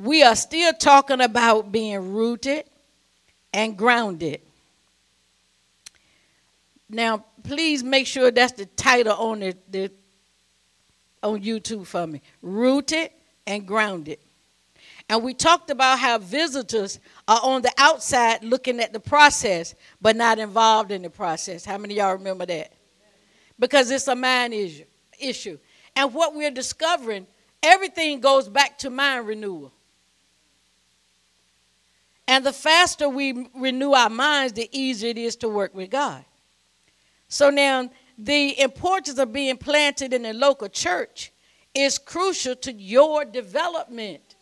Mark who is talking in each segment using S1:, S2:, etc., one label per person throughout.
S1: we are still talking about being rooted and grounded. Now, please make sure that's the title on the, the on YouTube for me. Rooted and grounded. And we talked about how visitors are on the outside looking at the process, but not involved in the process. How many y'all remember that? Because it's a mind issue. issue. And what we're discovering, everything goes back to mind renewal. And the faster we renew our minds, the easier it is to work with God. So now, the importance of being planted in a local church is crucial to your development.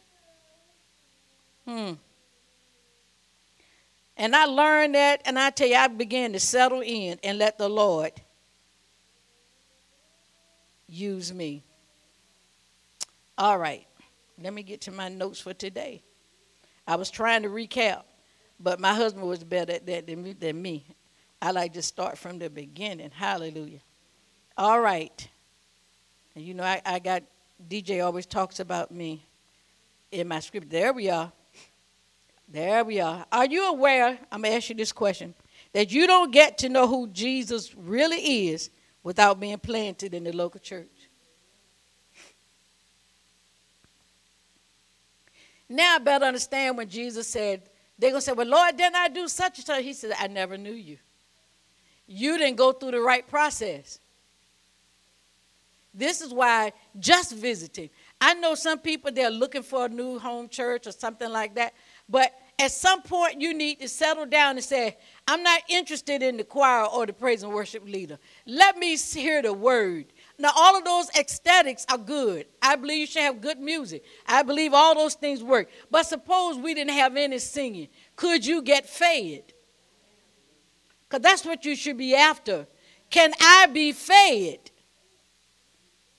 S1: Hmm. And I learned that, and I tell you, I began to settle in and let the Lord use me. All right, let me get to my notes for today. I was trying to recap, but my husband was better at that than me. Than me. I like to start from the beginning. Hallelujah. All right. And you know, I, I got, DJ always talks about me in my script. There we are. There we are. Are you aware? I'm going to ask you this question that you don't get to know who Jesus really is without being planted in the local church. Now I better understand when Jesus said, they're going to say, Well, Lord, didn't I do such and such? He said, I never knew you. You didn't go through the right process. This is why just visiting. I know some people they're looking for a new home church or something like that, but at some point you need to settle down and say, I'm not interested in the choir or the praise and worship leader. Let me hear the word. Now, all of those aesthetics are good. I believe you should have good music. I believe all those things work. But suppose we didn't have any singing. Could you get fed? Because that's what you should be after. Can I be fed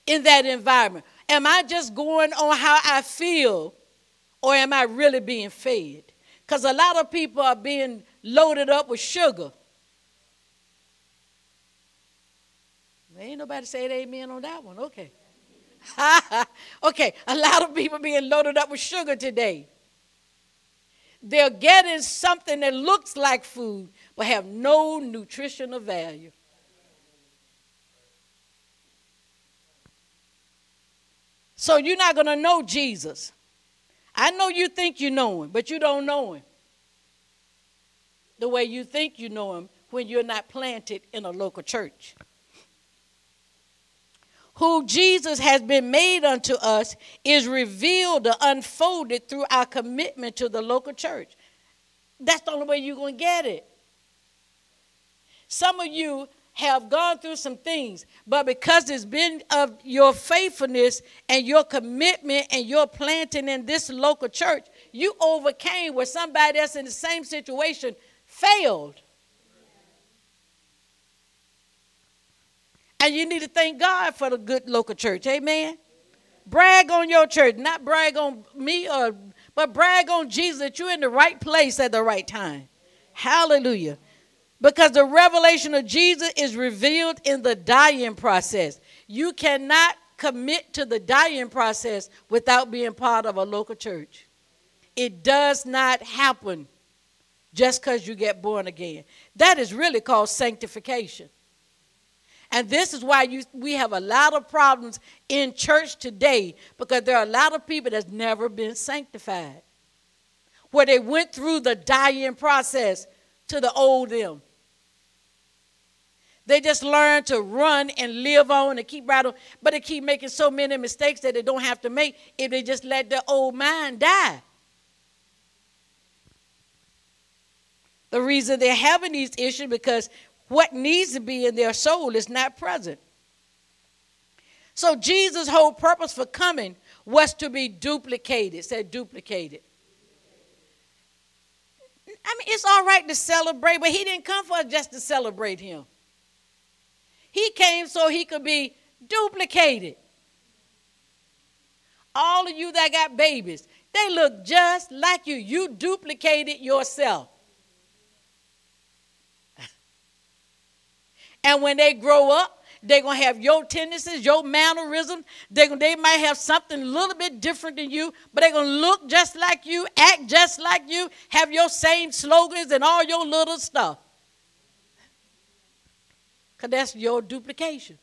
S1: in that environment? Am I just going on how I feel or am I really being fed? Because a lot of people are being loaded up with sugar. Ain't nobody said amen on that one. Okay. okay, a lot of people being loaded up with sugar today. They're getting something that looks like food but have no nutritional value. So you're not going to know Jesus. I know you think you know him, but you don't know him the way you think you know him when you're not planted in a local church who Jesus has been made unto us is revealed or unfolded through our commitment to the local church. That's the only way you're going to get it. Some of you have gone through some things, but because it's been of your faithfulness and your commitment and your planting in this local church, you overcame where somebody else in the same situation failed. And you need to thank God for the good local church. Amen. Brag on your church, not brag on me or but brag on Jesus that you're in the right place at the right time. Hallelujah. Because the revelation of Jesus is revealed in the dying process. You cannot commit to the dying process without being part of a local church. It does not happen just because you get born again. That is really called sanctification. And this is why you, we have a lot of problems in church today because there are a lot of people that's never been sanctified, where they went through the dying process to the old them. They just learn to run and live on and keep right on, but they keep making so many mistakes that they don't have to make if they just let their old mind die. The reason they're having these issues because what needs to be in their soul is not present. So Jesus' whole purpose for coming was to be duplicated. Said duplicated. I mean, it's all right to celebrate, but he didn't come for us just to celebrate him. He came so he could be duplicated. All of you that got babies, they look just like you. You duplicated yourself. And when they grow up They're going to have your tendencies, your mannerisms. They, they might have something a little bit different than you, but they're going to look just like you, act just like you, have your same slogans and all your little stuff. Because that's your duplication.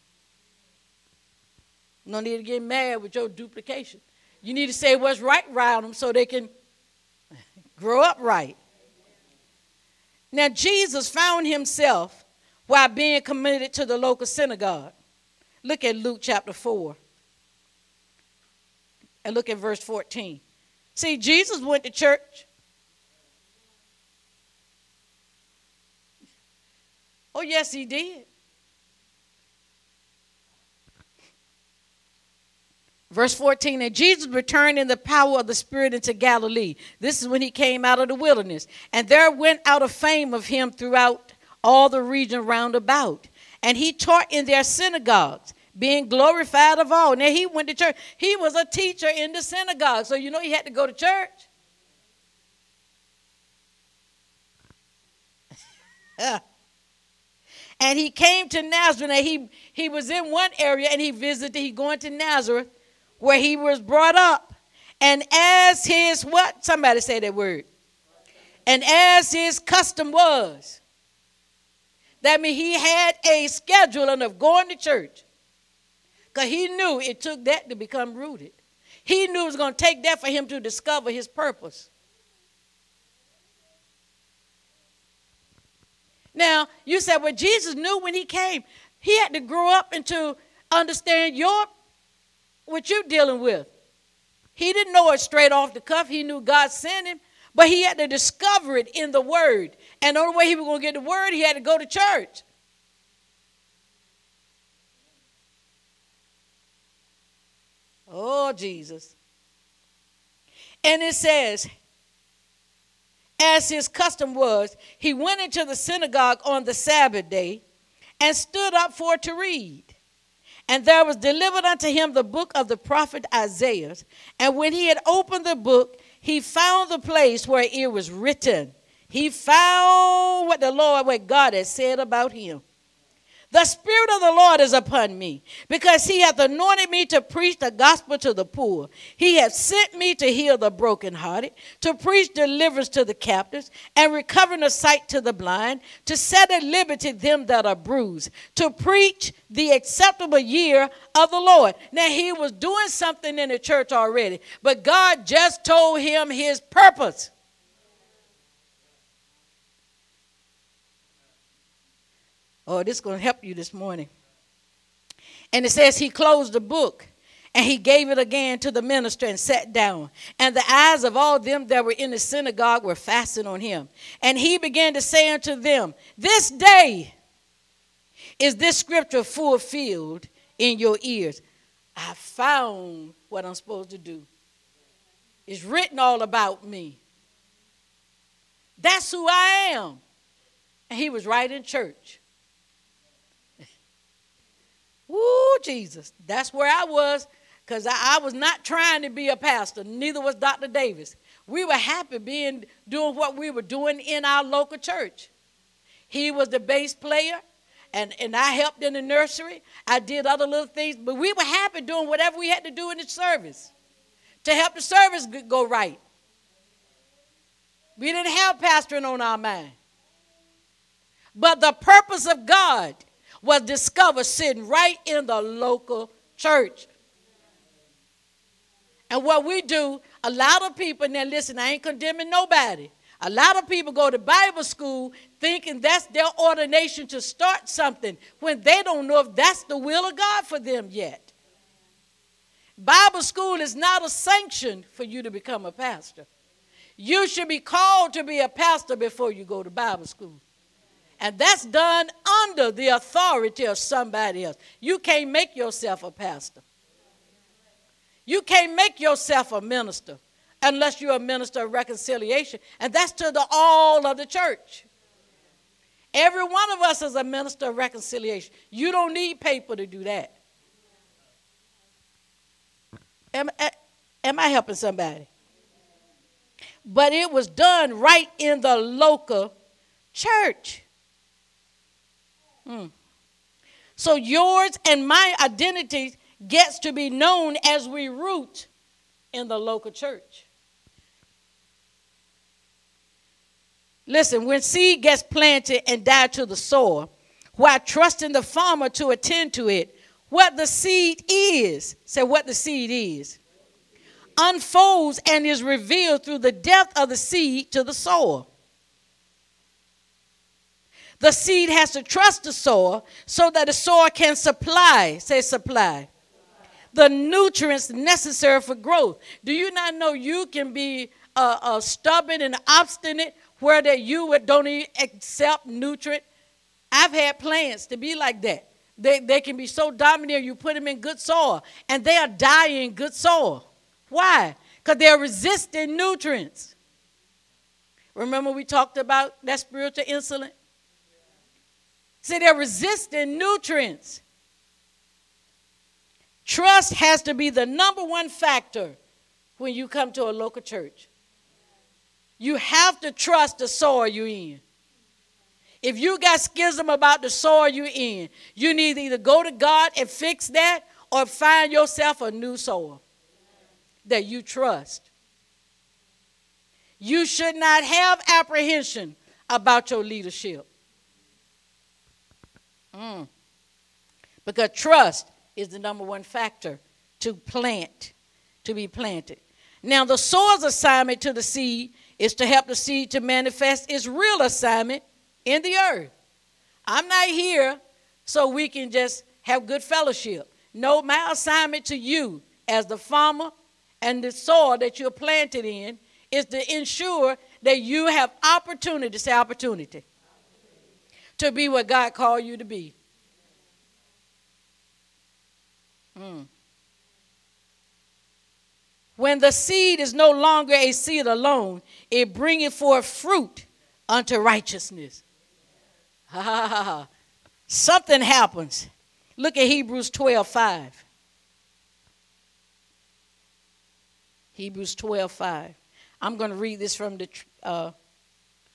S1: No need to get mad with your duplication. You need to say what's right around them so they can grow up right. Now, Jesus found himself while being committed to the local synagogue. Look at Luke chapter 4 and look at verse 14. See, Jesus went to church. Oh, yes, he did. Verse 14, and Jesus returned in the power of the Spirit into Galilee. This is when he came out of the wilderness. And there went out a fame of him throughout all the region round about. And he taught in their synagogues, being glorified of all. Now he went to church. He was a teacher in the synagogue. So you know he had to go to church. and he came to Nazareth. And he, he was in one area and he visited, he going to Nazareth where he was brought up. And as his what? Somebody say that word. And as his custom was. That means he had a scheduling of going to church. Because he knew it took that to become rooted. He knew it was going to take that for him to discover his purpose. Now, you said, well, Jesus knew when he came, he had to grow up and to understand your what you're dealing with. He didn't know it straight off the cuff. He knew God sent him, but he had to discover it in the Word. And the only way he was going to get the Word, he had to go to church. Oh, Jesus. And it says, as his custom was, he went into the synagogue on the Sabbath day and stood up for to read. And there was delivered unto him the book of the prophet Isaiah. And when he had opened the book, he found the place where it was written. He found what the Lord, what God had said about him. The Spirit of the Lord is upon me, because he hath anointed me to preach the gospel to the poor. He hath sent me to heal the brokenhearted, to preach deliverance to the captives, and recovering the sight to the blind, to set at liberty them that are bruised, to preach the acceptable year of the Lord. Now, he was doing something in the church already, but God just told him his purpose. Oh, this is going to help you this morning. And it says he closed the book and he gave it again to the minister and sat down. And the eyes of all them that were in the synagogue were fastened on him. And he began to say unto them, This day is this scripture fulfilled in your ears. I found what I'm supposed to do. It's written all about me. That's who I am. And he was right in church. Woo, Jesus. That's where I was because I, I, was not trying to be a pastor. Neither was Dr. Davis. We were happy being doing what we were doing in our local church. He was the bass player, and, and I helped in the nursery. I did other little things, but we were happy doing whatever we had to do in the service to help the service go right. We didn't have pastoring on our mind. But the purpose of God was discovered sitting right in the local church. And what we do, a lot of people, now listen, I ain't condemning nobody. A lot of people go to Bible school thinking that's their ordination to start something when they don't know if that's the will of God for them yet. Bible school is not a sanction for you to become a pastor. You should be called to be a pastor before you go to Bible school. And that's done under the authority of somebody else. You can't make yourself a pastor. You can't make yourself a minister unless you're a minister of reconciliation. And that's to the all of the church. Every one of us is a minister of reconciliation. You don't need paper to do that. Am, am I helping somebody? But it was done right in the local church. Mm. So yours and my identity gets to be known as we root in the local church. Listen, when seed gets planted and die to the soil, while trusting the farmer to attend to it, what the seed is, say what the seed is, unfolds and is revealed through the depth of the seed to the soil. The seed has to trust the soil so that the soil can supply, say supply, the nutrients necessary for growth. Do you not know you can be uh, uh, stubborn and obstinate where that you don't even accept nutrient? I've had plants to be like that. They, they can be so dominant, you put them in good soil, and they are dying in good soil. Why? Because they're resisting nutrients. Remember, we talked about that spiritual insulin? See, they're resisting nutrients. Trust has to be the number one factor when you come to a local church. You have to trust the soil you're in. If you got schism about the soil you're in, you need to either go to God and fix that or find yourself a new soil that you trust. You should not have apprehension about your leadership. Mm. Because trust is the number one factor to plant, to be planted. Now, the soil's assignment to the seed is to help the seed to manifest its real assignment in the earth. I'm not here so we can just have good fellowship. No, my assignment to you as the farmer and the soil that you're planted in is to ensure that you have opportunity, say opportunity, to be what God called you to be. Mm. When the seed is no longer a seed alone, it bringeth forth fruit unto righteousness. Something happens. Look at Hebrews 12 5. Hebrews 12 5. I'm going to read this from the uh,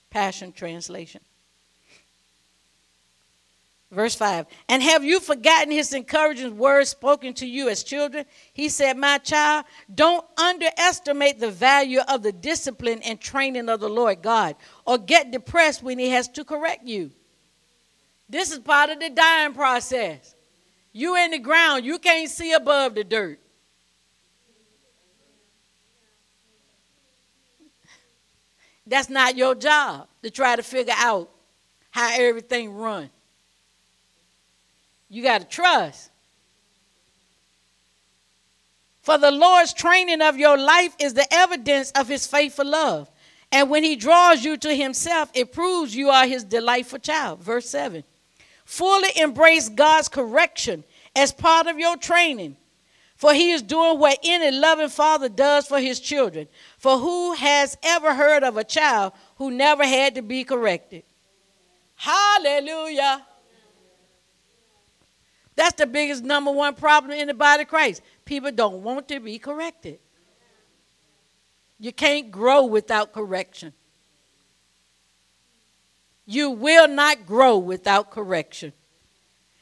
S1: Passion Translation. Verse 5 And have you forgotten his encouraging words spoken to you as children? He said, My child, don't underestimate the value of the discipline and training of the Lord God, or get depressed when he has to correct you. This is part of the dying process. You in the ground, you can't see above the dirt. That's not your job to try to figure out how everything runs. You got to trust. For the Lord's training of your life is the evidence of his faithful love. And when he draws you to himself, it proves you are his delightful child. Verse 7. Fully embrace God's correction as part of your training. For he is doing what any loving father does for his children. For who has ever heard of a child who never had to be corrected? Hallelujah. That's the biggest number one problem in the body of Christ. People don't want to be corrected. You can't grow without correction. You will not grow without correction.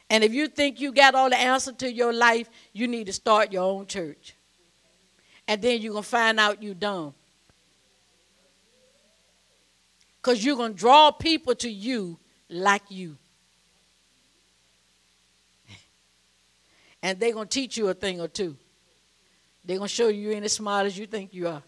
S1: And if you think you got all the answer to your life, you need to start your own church. And then you're going to find out you're dumb. Because you're going to draw people to you like you. And they're going to teach you a thing or two. They're going to show you you ain't as smart as you think you are.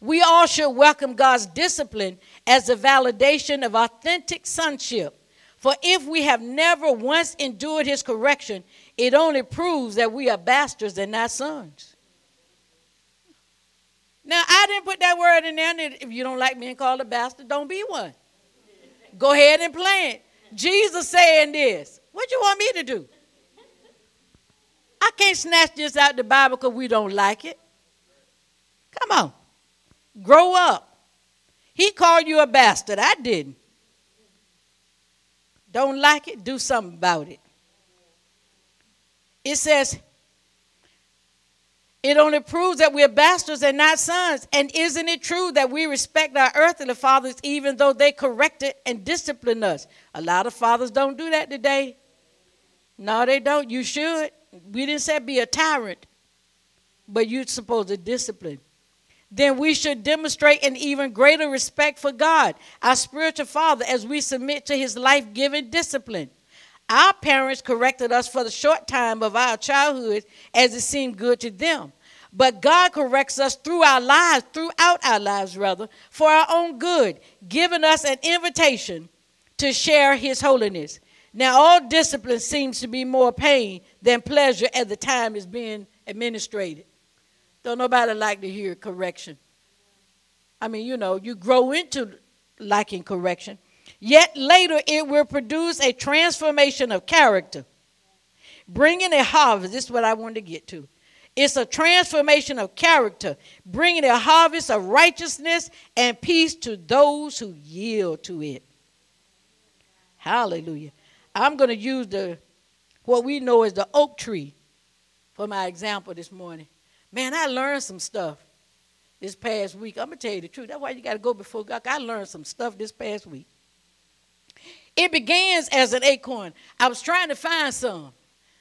S1: We all should welcome God's discipline as a validation of authentic sonship. For if we have never once endured his correction, it only proves that we are bastards and not sons. Now, I didn't put that word in there. If you don't like being called a bastard, don't be one. Go ahead and plant. Jesus saying this. What you want me to do? I can't snatch this out the Bible because we don't like it. Come on. Grow up. He called you a bastard. I didn't. Don't like it? Do something about it. It says, It only proves that we're bastards and not sons. And isn't it true that we respect our earthly fathers even though they corrected and disciplined us? A lot of fathers don't do that today. No, they don't. You should. We didn't say be a tyrant, but you're supposed to discipline. Then we should demonstrate an even greater respect for God, our spiritual father, as we submit to his life giving discipline. Our parents corrected us for the short time of our childhood as it seemed good to them. But God corrects us through our lives, throughout our lives, rather, for our own good, giving us an invitation to share His holiness. Now, all discipline seems to be more pain than pleasure at the time is being administrated. Don't nobody like to hear correction. I mean, you know, you grow into liking correction. Yet later it will produce a transformation of character, bringing a harvest. This is what I wanted to get to. It's a transformation of character, bringing a harvest of righteousness and peace to those who yield to it. Hallelujah. I'm going to use the what we know as the oak tree for my example this morning. Man, I learned some stuff this past week. I'm going to tell you the truth. That's why you got to go before God. I learned some stuff this past week. It begins as an acorn. I was trying to find some,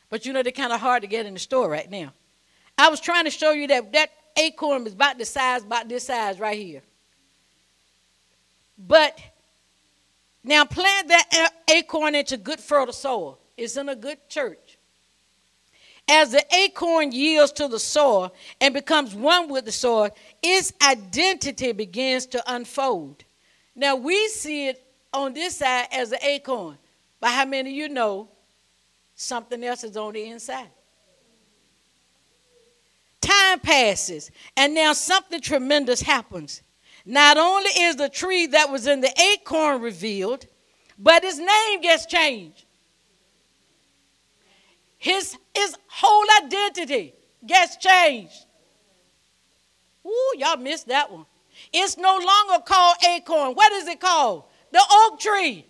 S1: but you know they're kind of hard to get in the store right now. I was trying to show you that that acorn is about the size, about this size right here. But now plant that acorn into good fertile soil. It's in a good church. As the acorn yields to the soil and becomes one with the soil, its identity begins to unfold. Now we see it on this side as an acorn. But how many of you know something else is on the inside? Time passes, and now something tremendous happens. Not only is the tree that was in the acorn revealed, but his name gets changed. His, his whole identity gets changed. Ooh, y'all missed that one. It's no longer called acorn. What is it called? the oak tree.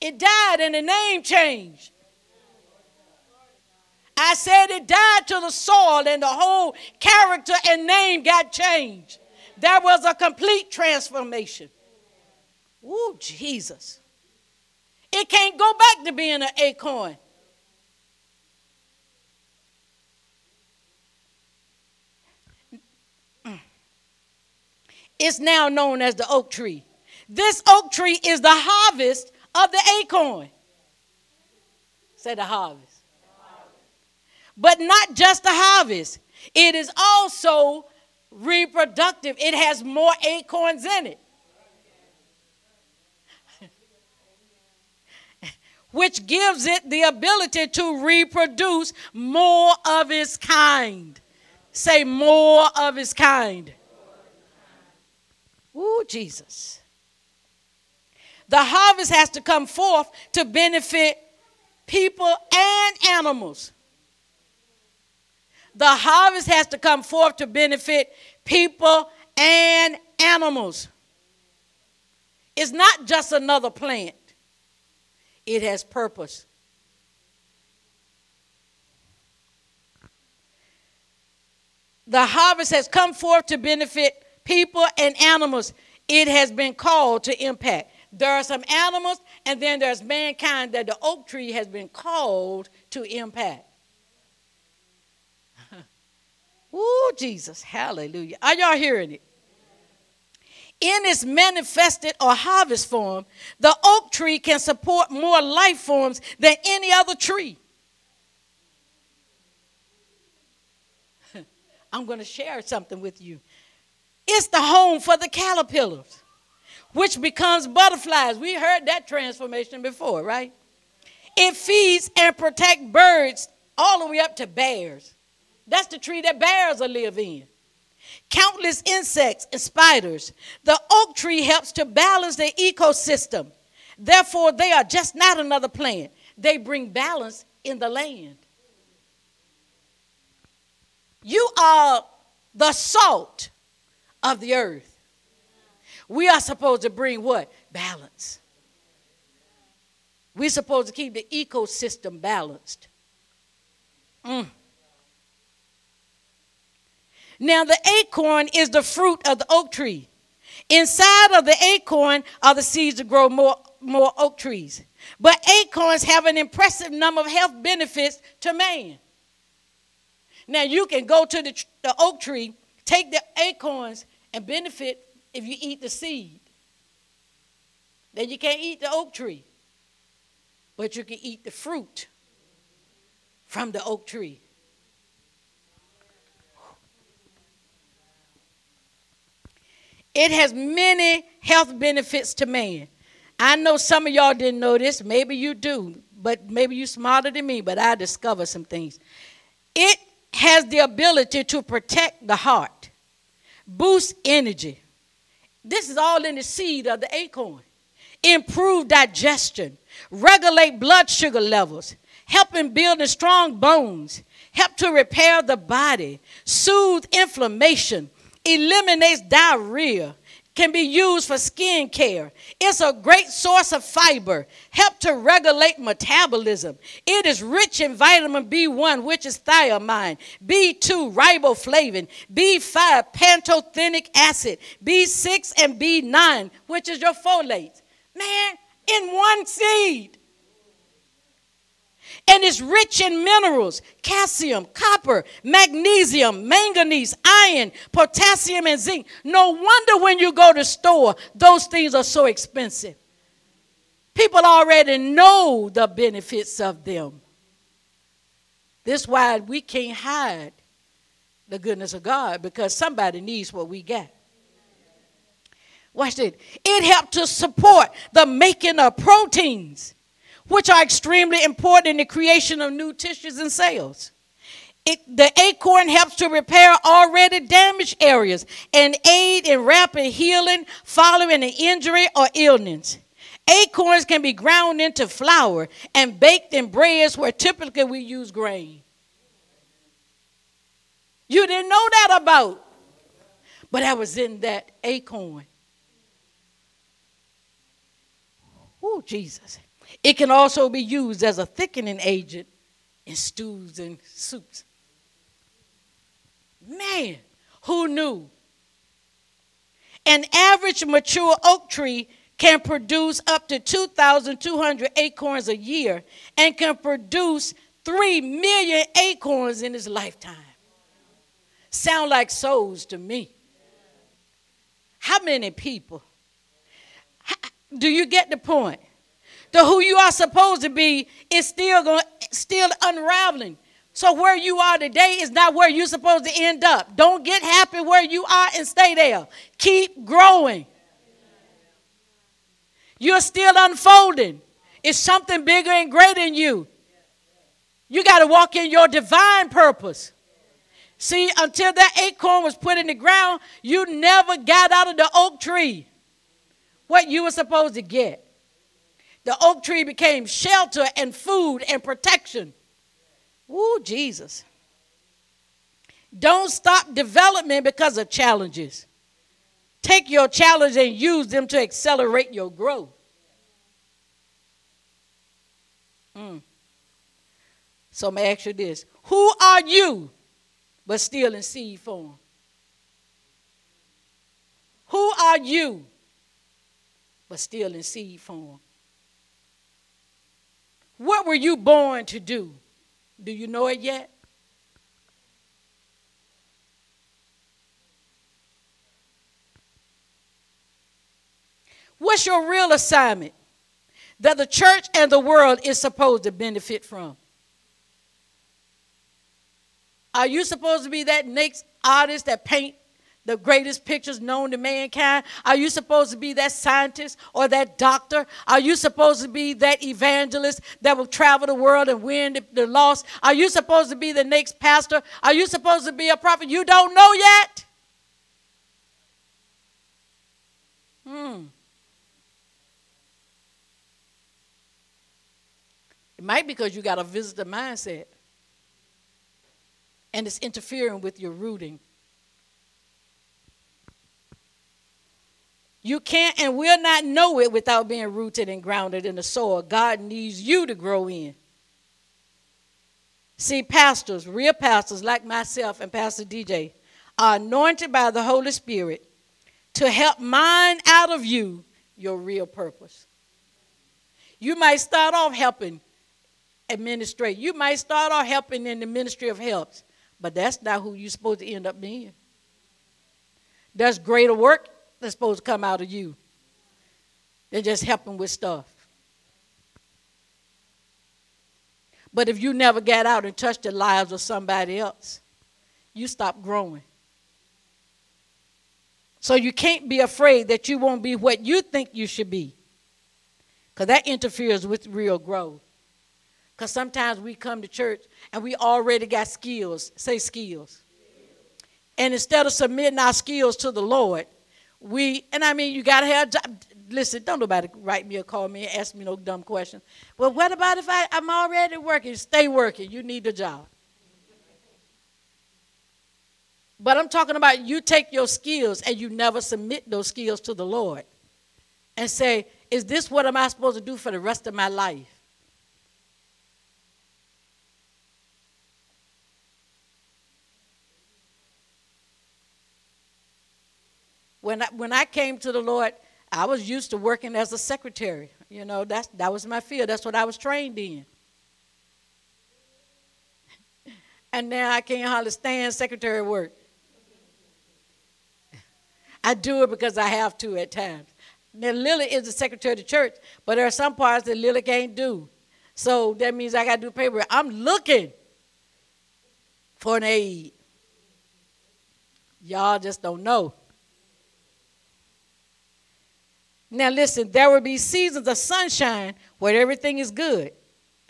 S1: It died and the name changed. I said it died to the soil and the whole character and name got changed. There was a complete transformation. Ooh, Jesus. It can't go back to being an acorn. It's now known as the oak tree. This oak tree is the harvest of the acorn. Say the harvest. But not just the harvest, it is also reproductive. It has more acorns in it. Which gives it the ability to reproduce more of its kind. Say more of its kind. Ooh, Jesus. The harvest has to come forth to benefit people and animals. The harvest has to come forth to benefit people and animals. It's not just another plant, it has purpose. The harvest has come forth to benefit people and animals it has been called to impact. There are some animals, and then there's mankind that the oak tree has been called to impact. Ooh, Jesus. Hallelujah. Are y'all hearing it? In its manifested or harvest form, the oak tree can support more life forms than any other tree. I'm going to share something with you. It's the home for the caterpillars, which becomes butterflies. We heard that transformation before, right? It feeds and protects birds all the way up to bears. That's the tree that bears will live in. Countless insects and spiders. The oak tree helps to balance the ecosystem. Therefore, they are just not another plant. They bring balance in the land. You are the salt of the earth. We are supposed to bring what? Balance. We're supposed to keep the ecosystem balanced. Mm. Now, the acorn is the fruit of the oak tree. Inside of the acorn are the seeds to grow more, more oak trees. But acorns have an impressive number of health benefits to man. Now, you can go to the, the oak tree, take the acorns, and benefit if you eat the seed. Then you can't eat the oak tree, but you can eat the fruit from the oak tree. It has many health benefits to man. I know some of y'all didn't know this. Maybe you do, but maybe you're smarter than me, but I discovered some things. It has the ability to protect the heart, boost energy. This is all in the seed of the acorn. Improve digestion, regulate blood sugar levels, help in building strong bones, help to repair the body, soothe inflammation, eliminates diarrhea, can be used for skin care. It's a great source of fiber, help to regulate metabolism. It is rich in vitamin B1, which is thiamine, B2, riboflavin, B5, pantothenic acid, B6, and B9, which is your folate. Man, in one seed and it's rich in minerals calcium, copper, magnesium, manganese, iron, potassium, and zinc. No wonder when you go to store, those things are so expensive. People already know the benefits of them. This why we can't hide the goodness of God because somebody needs what we got. Watch it. It helped to support the making of proteins which are extremely important in the creation of new tissues and cells. It, the acorn helps to repair already damaged areas and aid in rapid healing following an injury or illness. Acorns can be ground into flour and baked in breads where typically we use grain. You didn't know that about, but I was in that acorn. Oh, Jesus. It can also be used as a thickening agent in stews and soups. Man, who knew? An average mature oak tree can produce up to 2,200 acorns a year and can produce 3 million acorns in its lifetime. Sound like souls to me. How many people? do you get the point? The who you are supposed to be is still going still unraveling. So where you are today is not where you're supposed to end up. Don't get happy where you are and stay there. Keep growing. You're still unfolding. It's something bigger and greater than you. You got to walk in your divine purpose. See, until that acorn was put in the ground, you never got out of the oak tree what you were supposed to get. The oak tree became shelter and food and protection. Woo, Jesus. Don't stop development because of challenges. Take your challenge and use them to accelerate your growth. Mm. So may I ask you this Who are you but still in seed form? Who are you but still in seed form? What were you born to do? Do you know it yet? What's your real assignment that the church and the world is supposed to benefit from? Are you supposed to be that next artist that paint the greatest pictures known to mankind? Are you supposed to be that scientist or that doctor? Are you supposed to be that evangelist that will travel the world and win the, the lost? Are you supposed to be the next pastor? Are you supposed to be a prophet? You don't know yet? Hmm. It might be because you got a visitor mindset and it's interfering with your rooting. You can't and will not know it without being rooted and grounded in the soil God needs you to grow in. See, pastors, real pastors like myself and Pastor DJ, are anointed by the Holy Spirit to help mine out of you your real purpose. You might start off helping administrate. You might start off helping in the ministry of helps, but that's not who you're supposed to end up being. There's greater work that's supposed to come out of you than just helping with stuff. But if you never get out and touch the lives of somebody else, you stop growing. So you can't be afraid that you won't be what you think you should be. Because that interferes with real growth. Because sometimes we come to church and we already got skills. Say skills. And instead of submitting our skills to the Lord, we, and I mean, you got to have, a job. listen, don't nobody write me or call me and ask me no dumb questions. Well, what about if I, I'm already working? Stay working. You need a job. But I'm talking about you take your skills and you never submit those skills to the Lord and say, Is this what am I supposed to do for the rest of my life? When I, when I came to the Lord, I was used to working as a secretary. You know, that's, that was my field. That's what I was trained in. and now I can't hardly stand secretary work. I do it because I have to at times. Now, Lily is the secretary of the church, but there are some parts that Lily can't do. So that means I got to do paperwork. I'm looking for an aide. Y'all just don't know. Now, listen, there will be seasons of sunshine where everything is good.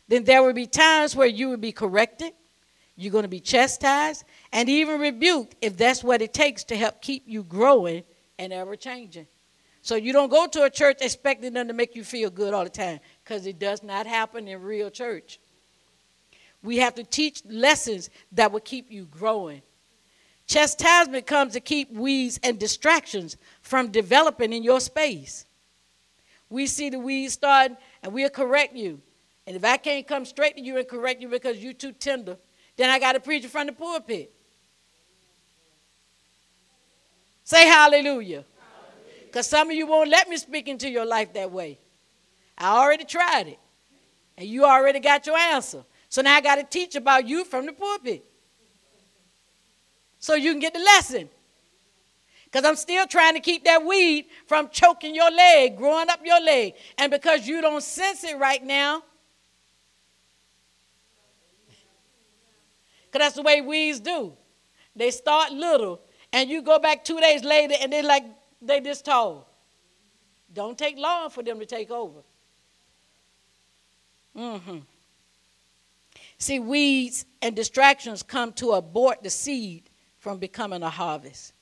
S1: Then there will be times where you will be corrected, you're going to be chastised, and even rebuked if that's what it takes to help keep you growing and ever changing. So you don't go to a church expecting them to make you feel good all the time because it does not happen in real church. We have to teach lessons that will keep you growing. Chastisement comes to keep weeds and distractions from developing in your space. We see the weeds starting and we'll correct you. And if I can't come straight to you and correct you because you're too tender, then I got to preach from the pulpit. Say hallelujah. Because some of you won't let me speak into your life that way. I already tried it. And you already got your answer. So now I got to teach about you from the pulpit. So you can get the lesson. Because I'm still trying to keep that weed from choking your leg, growing up your leg. And because you don't sense it right now, because that's the way weeds do. They start little and you go back two days later and they're like, they this tall. Don't take long for them to take over. Mm-hmm. See, weeds and distractions come to abort the seed from becoming a harvest.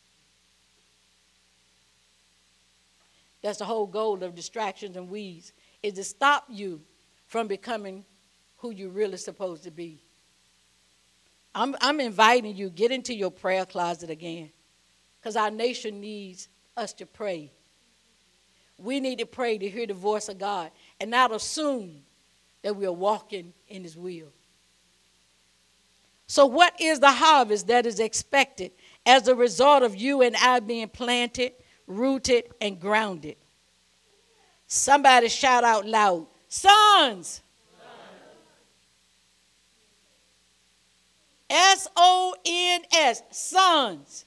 S1: That's the whole goal of distractions and weeds, is to stop you from becoming who you're really supposed to be. I'm, I'm inviting you, get into your prayer closet again because our nation needs us to pray. We need to pray to hear the voice of God and not assume that we are walking in His will. So, what is the harvest that is expected as a result of you and I being planted, rooted, and grounded? Somebody shout out loud, Sons! S O N S, sons.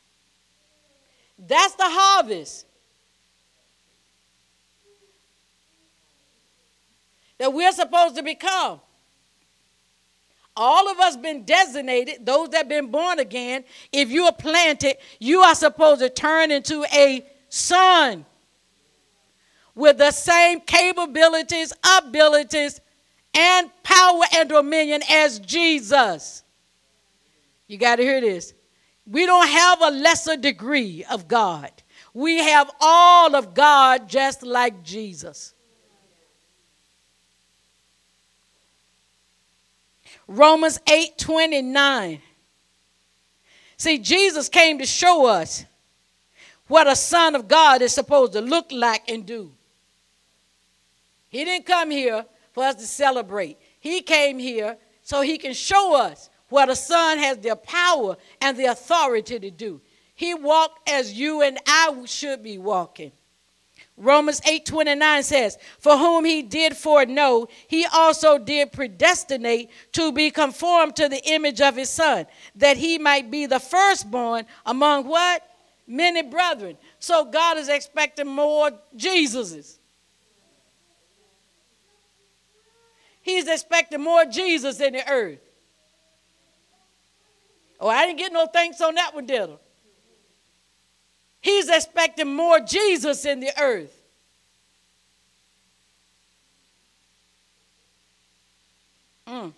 S1: That's the harvest. That we're supposed to become. All of us been designated, those that been born again, if you are planted, you are supposed to turn into a son with the same capabilities, abilities, and power and dominion as Jesus. You got to hear this. We don't have a lesser degree of God. We have all of God just like Jesus. Romans 8 29. See, Jesus came to show us what a son of God is supposed to look like and do. He didn't come here for us to celebrate, He came here so He can show us what the Son has the power and the authority to do. He walked as you and I should be walking. Romans 8 29 says, For whom he did foreknow, he also did predestinate to be conformed to the image of his son, that he might be the firstborn among what? Many brethren. So God is expecting more Jesuses. He's expecting more Jesus in the earth. Oh, I didn't get no thanks on that one, did I? He's expecting more Jesus in the earth. Mm.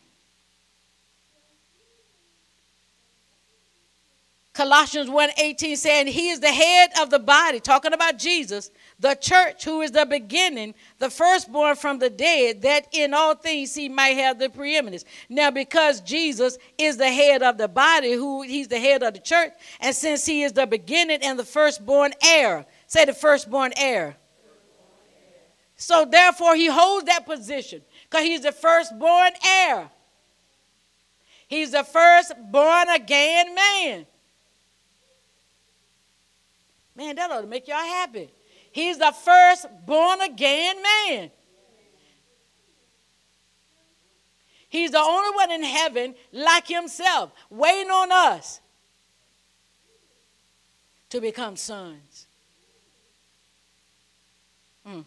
S1: Colossians 1:18 saying he is the head of the body, talking about Jesus, the church who is the beginning, the firstborn from the dead, that in all things he might have the preeminence. Now, because Jesus is the head of the body, who he's the head of the church, and since he is the beginning and the firstborn heir, say the firstborn heir. So therefore, he holds that position because he's the firstborn heir. He's the first born again man. Man, that ought to make y'all happy. He's the first born again man. He's the only one in heaven like himself, waiting on us to become sons. Mm.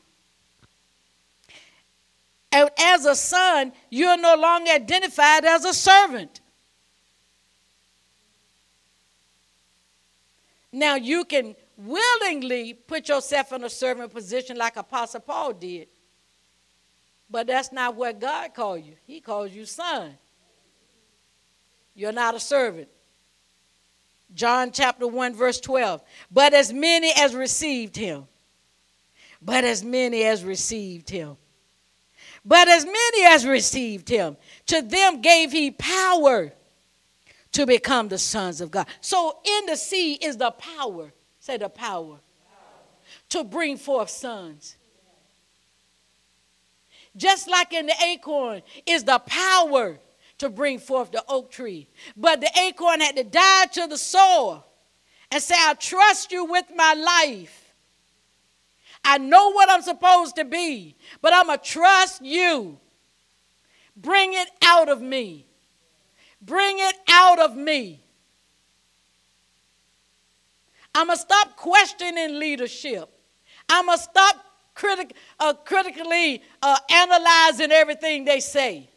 S1: And as a son, you're no longer identified as a servant. Now you can willingly put yourself in a servant position like Apostle Paul did. But that's not what God called you. He calls you son. You're not a servant. John chapter 1, verse 12. But as many as received him, but as many as received him, but as many as received him, to them gave he power to become the sons of God. So in the seed is the power Say the power. To bring forth sons. Just like in the acorn is the power to bring forth the oak tree. But the acorn had to die to the soil and say, I trust you with my life. I know what I'm supposed to be, but I'm going to trust you. Bring it out of me. Bring it out of me. I'm going to stop questioning leadership. I'm going to stop critic, uh, critically uh, analyzing everything they say.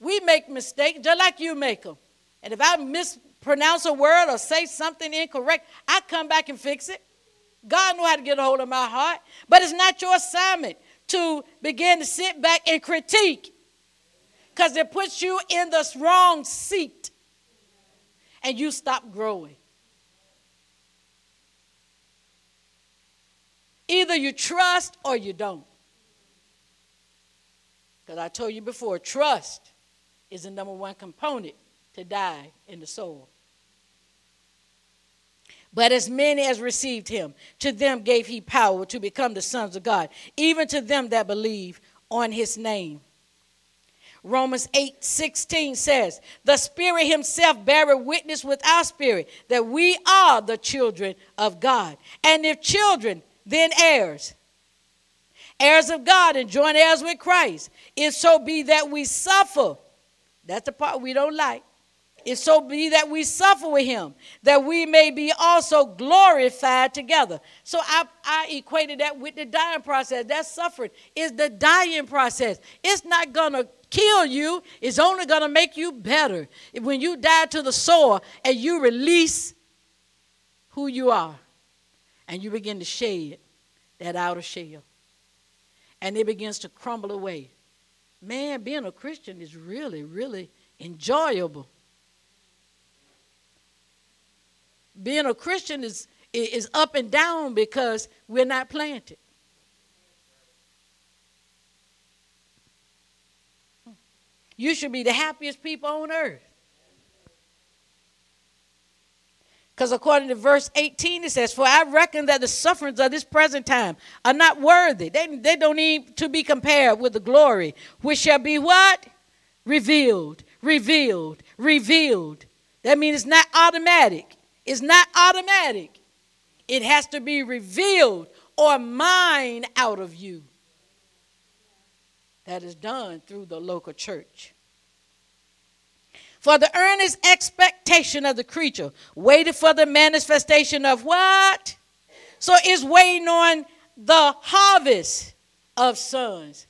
S1: We make mistakes just like you make them. And if I mispronounce a word or say something incorrect, I come back and fix it. God knew how to get a hold of my heart. But it's not your assignment to begin to sit back and critique because it puts you in the wrong seat and you stop growing. Either you trust or you don't. Because I told you before, trust is the number one component to die in the soul. But as many as received him, to them gave he power to become the sons of God, even to them that believe on his name. Romans 8 16 says, The Spirit Himself beareth witness with our spirit that we are the children of God. And if children, then heirs. Heirs of God and joint heirs with Christ. If so be that we suffer, that's the part we don't like. If so be that we suffer with him, that we may be also glorified together. So I, I equated that with the dying process. That suffering is the dying process. It's not going to kill you, it's only going to make you better. When you die to the soul and you release who you are and you begin to shed that outer shell. And it begins to crumble away. Man, being a Christian is really, really enjoyable. Being a Christian is, is up and down because we're not planted. Hmm. You should be the happiest people on earth. Because according to verse 18, it says, For I reckon that the sufferings of this present time are not worthy. They, they don't need to be compared with the glory, which shall be what? Revealed. revealed, revealed. That means it's not automatic. It's not automatic. It has to be revealed or mined out of you. That is done through the local church. For the earnest expectation of the creature waited for the manifestation of what? So it's waiting on the harvest of sons.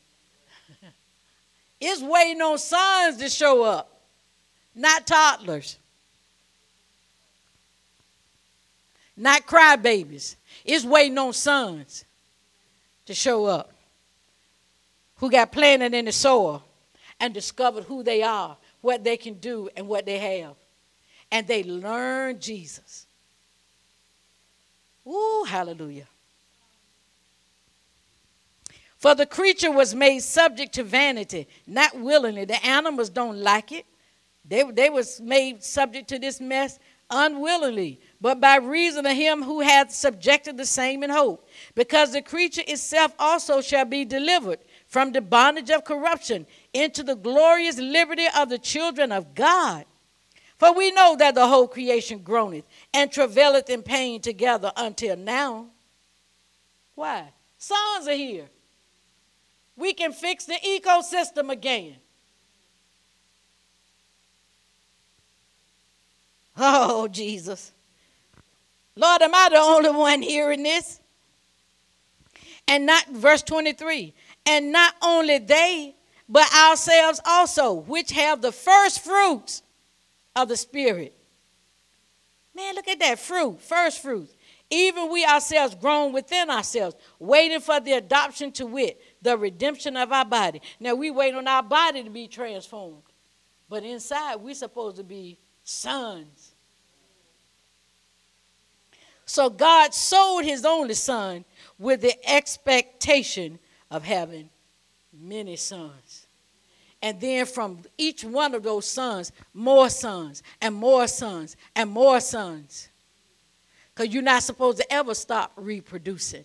S1: it's waiting on sons to show up, not toddlers, not crybabies. It's waiting on sons to show up who got planted in the soil and discovered who they are, what they can do, and what they have. And they learn Jesus. Ooh, hallelujah. For the creature was made subject to vanity, not willingly. The animals don't like it. They, they was made subject to this mess unwillingly, but by reason of him who hath subjected the same in hope. Because the creature itself also shall be delivered from the bondage of corruption into the glorious liberty of the children of God. For we know that the whole creation groaneth and travaileth in pain together until now. Why? Sons are here. We can fix the ecosystem again. Oh, Jesus. Lord, am I the only one hearing this? And not, verse 23, and not only they, but ourselves also, which have the first fruits of the Spirit. Man, look at that fruit, first fruits. Even we ourselves groan within ourselves, waiting for the adoption to wit, the redemption of our body. Now we wait on our body to be transformed. But inside, we're supposed to be sons. So God sold his only son with the expectation of having many sons. And then from each one of those sons, more sons and more sons and more sons. Because you're not supposed to ever stop reproducing.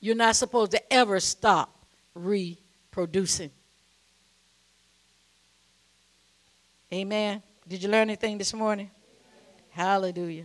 S1: You're not supposed to ever stop reproducing. Amen. Did you learn anything this morning? Hallelujah.